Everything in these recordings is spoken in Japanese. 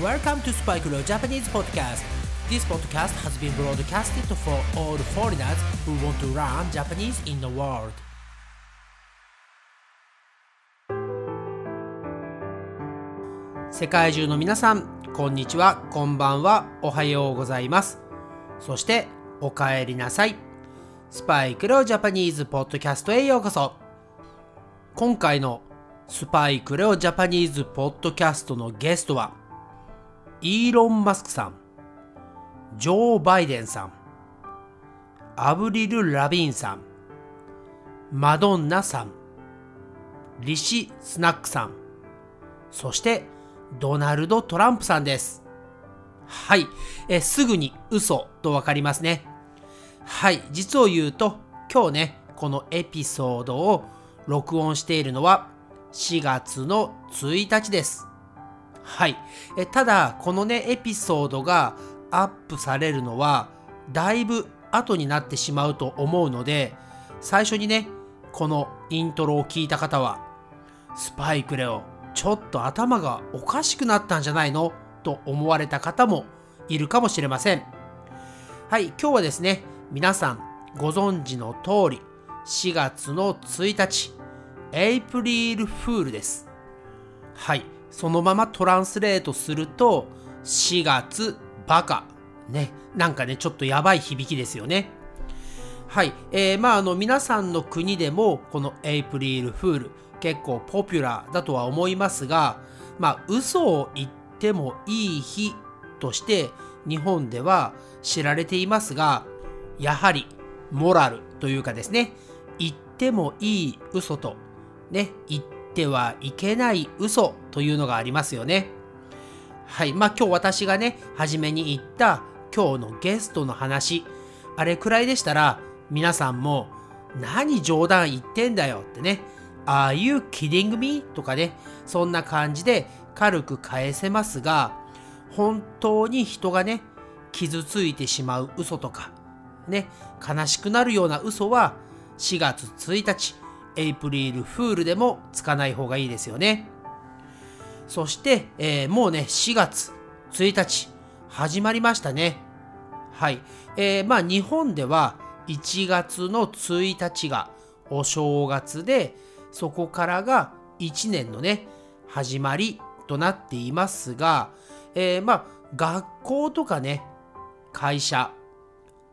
Welcome to Spike Leo Japanese Podcast. This podcast has been broadcasted for all foreigners who want to learn Japanese in the world. 世界中の皆さん、こんにちは、こんばんは、おはようございます。そして、おかえりなさい。スパイクレオジャパニーズポッドキャストへようこそ。今回のスパイクレオジャパニーズポッドキャストのゲストは、イーロン・マスクさん、ジョー・バイデンさん、アブリル・ラビーンさん、マドンナさん、リシ・スナックさん、そしてドナルド・トランプさんです。はい、えすぐに嘘とわかりますね。はい、実を言うと今日ね、このエピソードを録音しているのは4月の1日です。はい。えただ、このね、エピソードがアップされるのは、だいぶ後になってしまうと思うので、最初にね、このイントロを聞いた方は、スパイクレオ、ちょっと頭がおかしくなったんじゃないの？と思われた方もいるかもしれません。はい、今日はですね、皆さんご存知の通り、4月の1日、エイプリルフールです。はい。そのまま translate すると、4月バカ。ね。なんかね、ちょっとやばい響きですよね。はい。えー、まあ、あの、皆さんの国でも、このエイプリールフール、結構ポピュラーだとは思いますが、まあ、嘘を言ってもいい日として、日本では知られていますが、やはり、モラルというかですね、言ってもいい嘘とね、言っててはいけない嘘というのがありますよね。はい。まあ今日私がね、初めに言った今日のゲストの話、あれくらいでしたら皆さんも何冗談言ってんだよってね、Are you kidding me? とかね、そんな感じで軽く返せますが、本当に人がね、傷ついてしまう嘘とか、ね、悲しくなるような嘘は4月1日、エイプリルフールでもつかない方がいいですよね。そして、えー、もうね、4月1日始まりましたね。はい。えー、まあ日本では1月の1日がお正月で、そこからが1年のね、始まりとなっていますが、えー、まあ学校とかね、会社、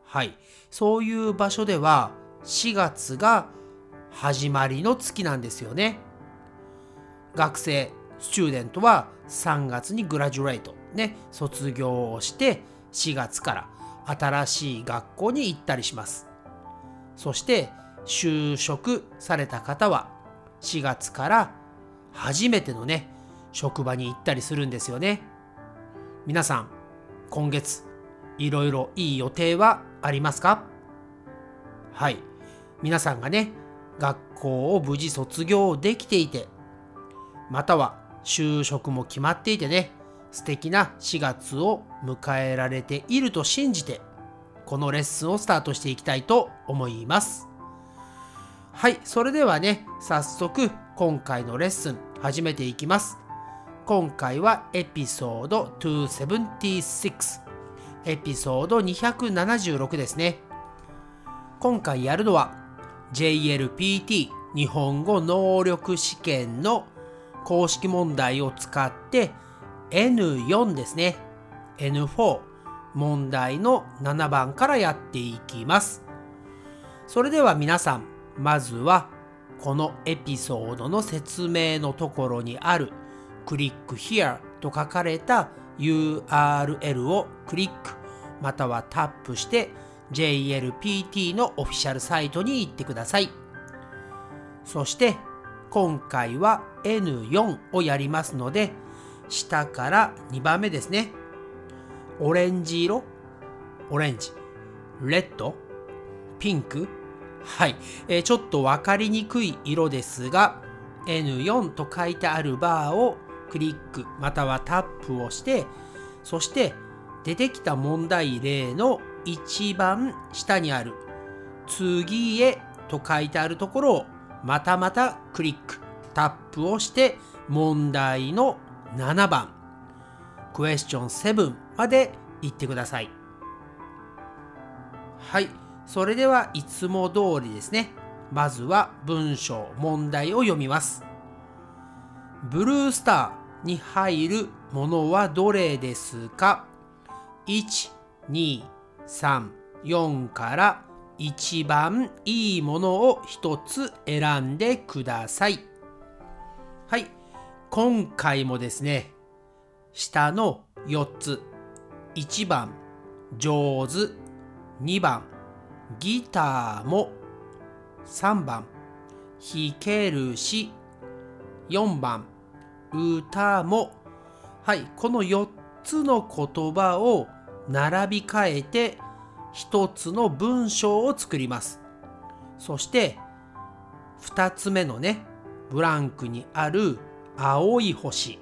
はい、そういう場所では4月が始まりの月なんですよね。学生、スチューデントは3月にグラジュレート、ね、卒業をして4月から新しい学校に行ったりします。そして就職された方は4月から初めてのね、職場に行ったりするんですよね。皆さん、今月、いろいろいい予定はありますか？はい。皆さんがね、学校を無事卒業できていて、または就職も決まっていてね、素敵な4月を迎えられていると信じて、このレッスンをスタートしていきたいと思います。はい、それではね、早速今回のレッスン始めていきます。今回はエピソード276、エピソード276ですね。今回やるのは JLPT 日本語能力試験の公式問題を使って N4 ですね。N4 問題の7番からやっていきます。それでは皆さん、まずはこのエピソードの説明のところにあるクリック Here と書かれた URL をクリックまたはタップして JLPT のオフィシャルサイトに行ってください。そして今回は N4 をやりますので下から2番目ですね。オレンジ色、オレンジ、レッド、ピンク。はい、えー、ちょっとわかりにくい色ですが N4 と書いてあるバーをクリックまたはタップをしてそして出てきた問題例の一番下にある次へと書いてあるところをまたまたクリック、タップをして問題の7番クエスチョン7まで言ってください。はい。それではいつも通りですね。まずは文章、問題を読みます。ブルースターに入るものはどれですか ?1、2、3、4から一番いいものを一つ選んでください。はい。今回もですね、下の4つ。1番、上手。2番、ギターも。3番、弾けるし。4番、歌も。はい。この4つの言葉を並び替えて一つの文章を作ります。そして二つ目のね、ブランクにある青い星、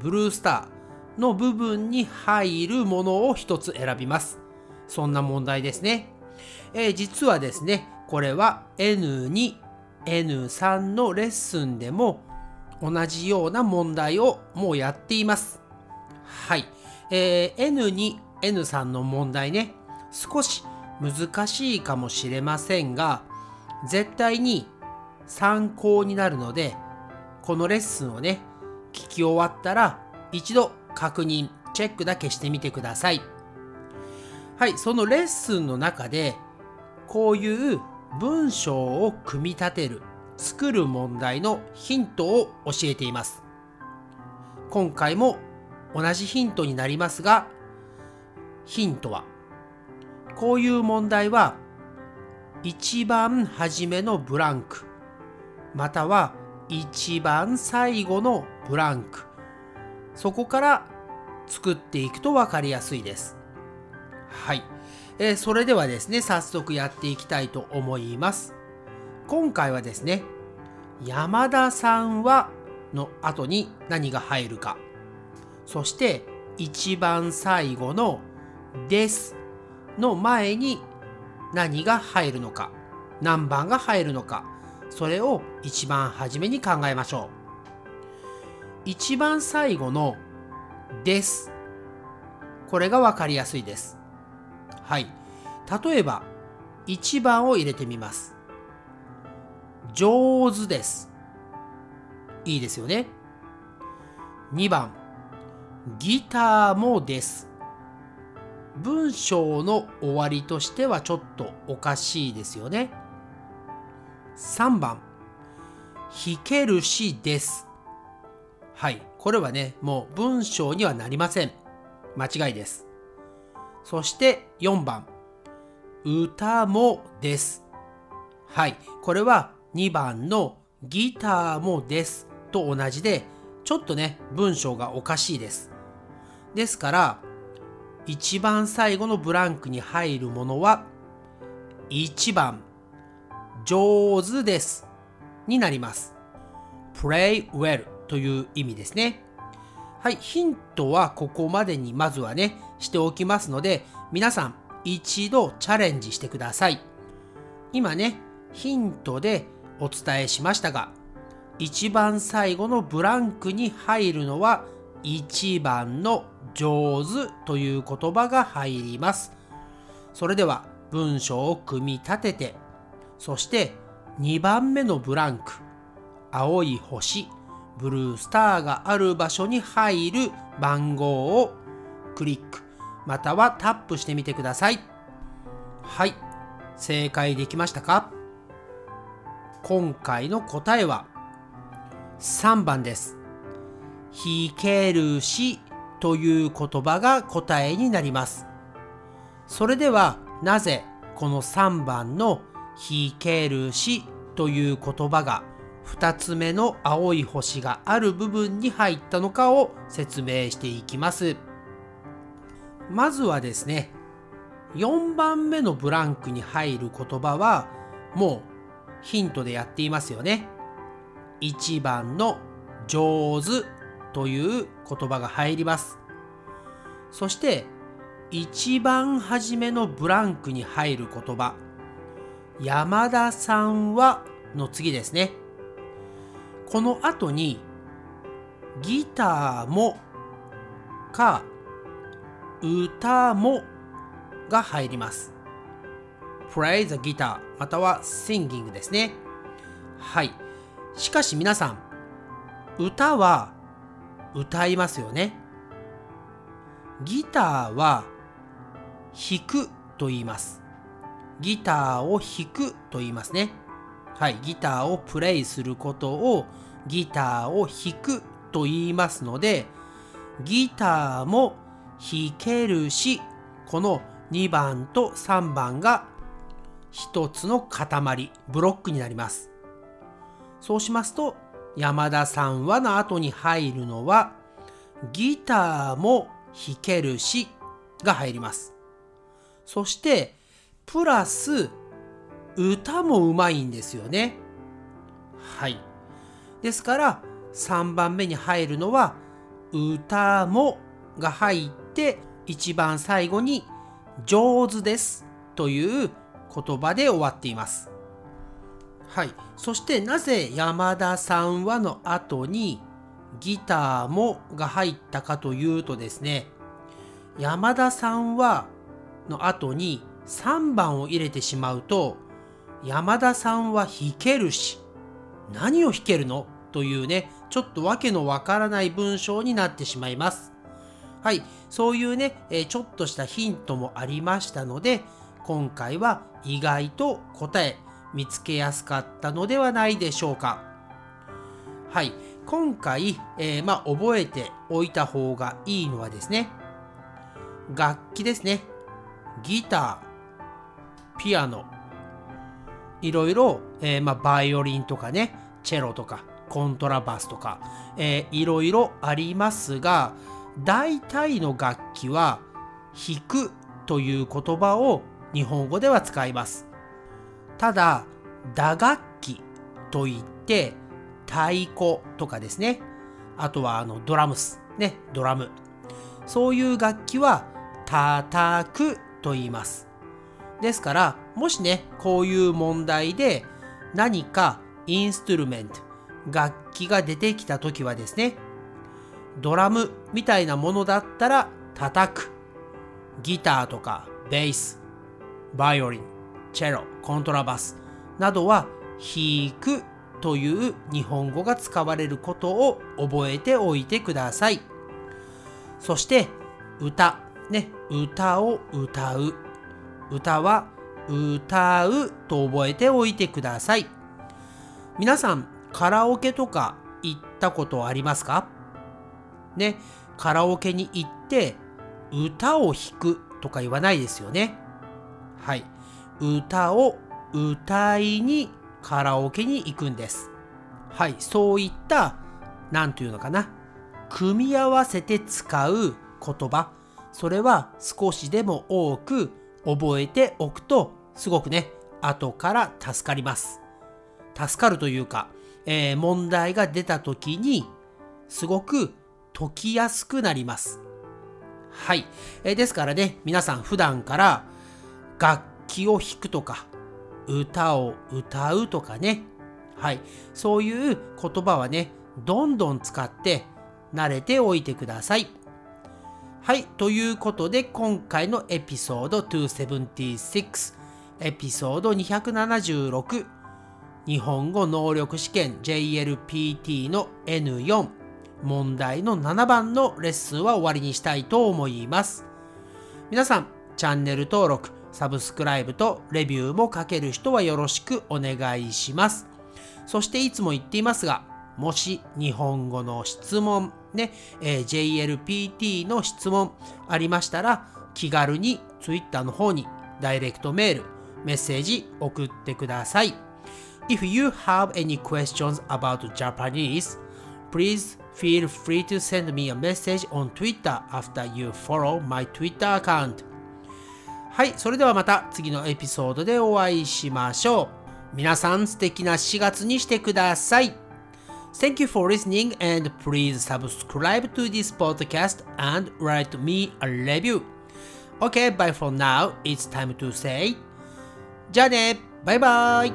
ブルースターの部分に入るものを一つ選びます。そんな問題ですね。えー、実はですね、これは N2、N3 のレッスンでも同じような問題をもうやっています。はい。えー、N2、N3 の問題ね、少し難しいかもしれませんが絶対に参考になるのでこのレッスンをね聞き終わったら一度確認チェックだけしてみてください。はいそのレッスンの中でこういう文章を組み立てる作る問題のヒントを教えています。今回も同じヒントになりますがヒントは。こういう問題は一番初めのブランクまたは一番最後のブランクそこから作っていくと分かりやすいです。はい、えー、それではですね早速やっていきたいと思います。今回はですね山田さんはの後に何が入るか。そして一番最後のですの前に何が入るのか何番が入るのかそれを一番初めに考えましょう。一番最後の「です」これが分かりやすいです。はい。例えば1番を入れてみます。上手です。いいですよね。2番ギターもです。文章の終わりとしてはちょっとおかしいですよね。3番、弾けるしです。はい、これはね、もう文章にはなりません。間違いです。そして4番、歌もです。はい、これは2番のギターもですと同じで、ちょっとね、文章がおかしいです。ですから、一番最後のブランクに入るものは1番上手です。になります。play well という意味ですね。はいヒントはここまでにまずはねしておきますので皆さん一度チャレンジしてください。今ねヒントでお伝えしましたが一番最後のブランクに入るのは1番の上手という言葉が入ります。それでは文章を組み立てて、そして2番目のブランク、青い星、ブルースターがある場所に入る番号をクリック、またはタップしてみてください。はい、正解できましたか？今回の答えは3番です。弾けるしという言葉が答えになります。それではなぜこの3番の弾けるしという言葉が2つ目の青い星がある部分に入ったのかを説明していきます。まずはですね、4番目のブランクに入る言葉はもうヒントでやっていますよね。1番の上手という言葉が入ります。そして一番初めのブランクに入る言葉山田さんはの次ですね。この後にギターもか歌もが入ります play the guitar または singing ですねはいしかし皆さん歌は歌いますよね。ギターは弾くと言います。ギターを弾くと言いますね。はい。ギターをプレイすることをギターを弾くと言いますのでギターも弾けるしこの2番と3番が一つの塊ブロックになります。そうしますと山田さんはの後に入るのはギターも弾けるしが入ります。そしてプラス歌もうまいんですよね。はい。ですから3番目に入るのは歌もが入って一番最後に上手ですという言葉で終わっています。はい。そしてなぜ山田さんはの後にギターもが入ったかというとですね、山田さんはの後に3番を入れてしまうと山田さんは弾けるし何を弾けるのというね、ちょっとわけのわからない文章になってしまいます。はい、そういうね、えちょっとしたヒントもありましたので、今回は意外と答え見つけやすかったのではないでしょうか。はい、今回、えー、まあ、覚えておいた方がいいのはですね、楽器ですね。ギター、ピアノ、いろいろ、えー、まあ、バイオリンとかね、チェロとか、コントラバスとか、えー、いろいろありますが大体の楽器は弾くという言葉を日本語では使いますただ打楽器といって太鼓とかですね。あとはあのドラムスねドラム。そういう楽器は叩くと言います。ですからもしねこういう問題で何かインストゥルメント楽器が出てきた時はですね、ドラムみたいなものだったら叩く。ギターとかベース、バイオリン、チェロ、コントラバスなどは弾くという日本語が使われることを覚えておいてください。そして歌、ね、歌を歌う。歌は歌うと覚えておいてください。皆さんカラオケとか行ったことありますか？ね、カラオケに行って歌を弾くとか言わないですよね。はい。歌を歌いにカラオケに行くんです。はい。そういった、なんというのかな。組み合わせて使う言葉。それは少しでも多く覚えておくと、すごくね、後から助かります。助かるというか、えー、問題が出た時にすごく解きやすくなります。はい。えー、ですからね、皆さん普段から楽器を弾くとか、歌を歌うとかね、はい。そういう言葉はね、どんどん使って慣れておいてください。はい。ということで、今回のエピソード276、エピソード276、日本語能力試験 JLPT の N4 問題の7番のレッスンは終わりにしたいと思います。皆さん、チャンネル登録、サブスクライブとレビューも書ける人はよろしくお願いします。そしていつも言っていますが、もし日本語の質問、ね、えー、JLPT の質問ありましたら、気軽に Twitter の方にダイレクトメール、メッセージ送ってください。If you have any questions about Japanese, please feel free to send me a message on Twitter after you follow my Twitter account. はい、それではまた次のエピソードでお会いしましょう。皆さん素敵な4月にしてください。Thank you for listening and please subscribe to this podcast and write me a review. Okay, bye for now. It's time to say じゃあねバイバイ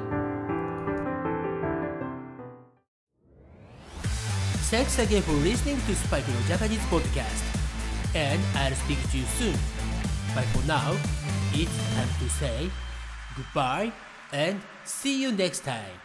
Thanks again for listening to Spike の Japanese podcast. and I'll speak to you soon. But for now, it's time to say goodbye and see you next time.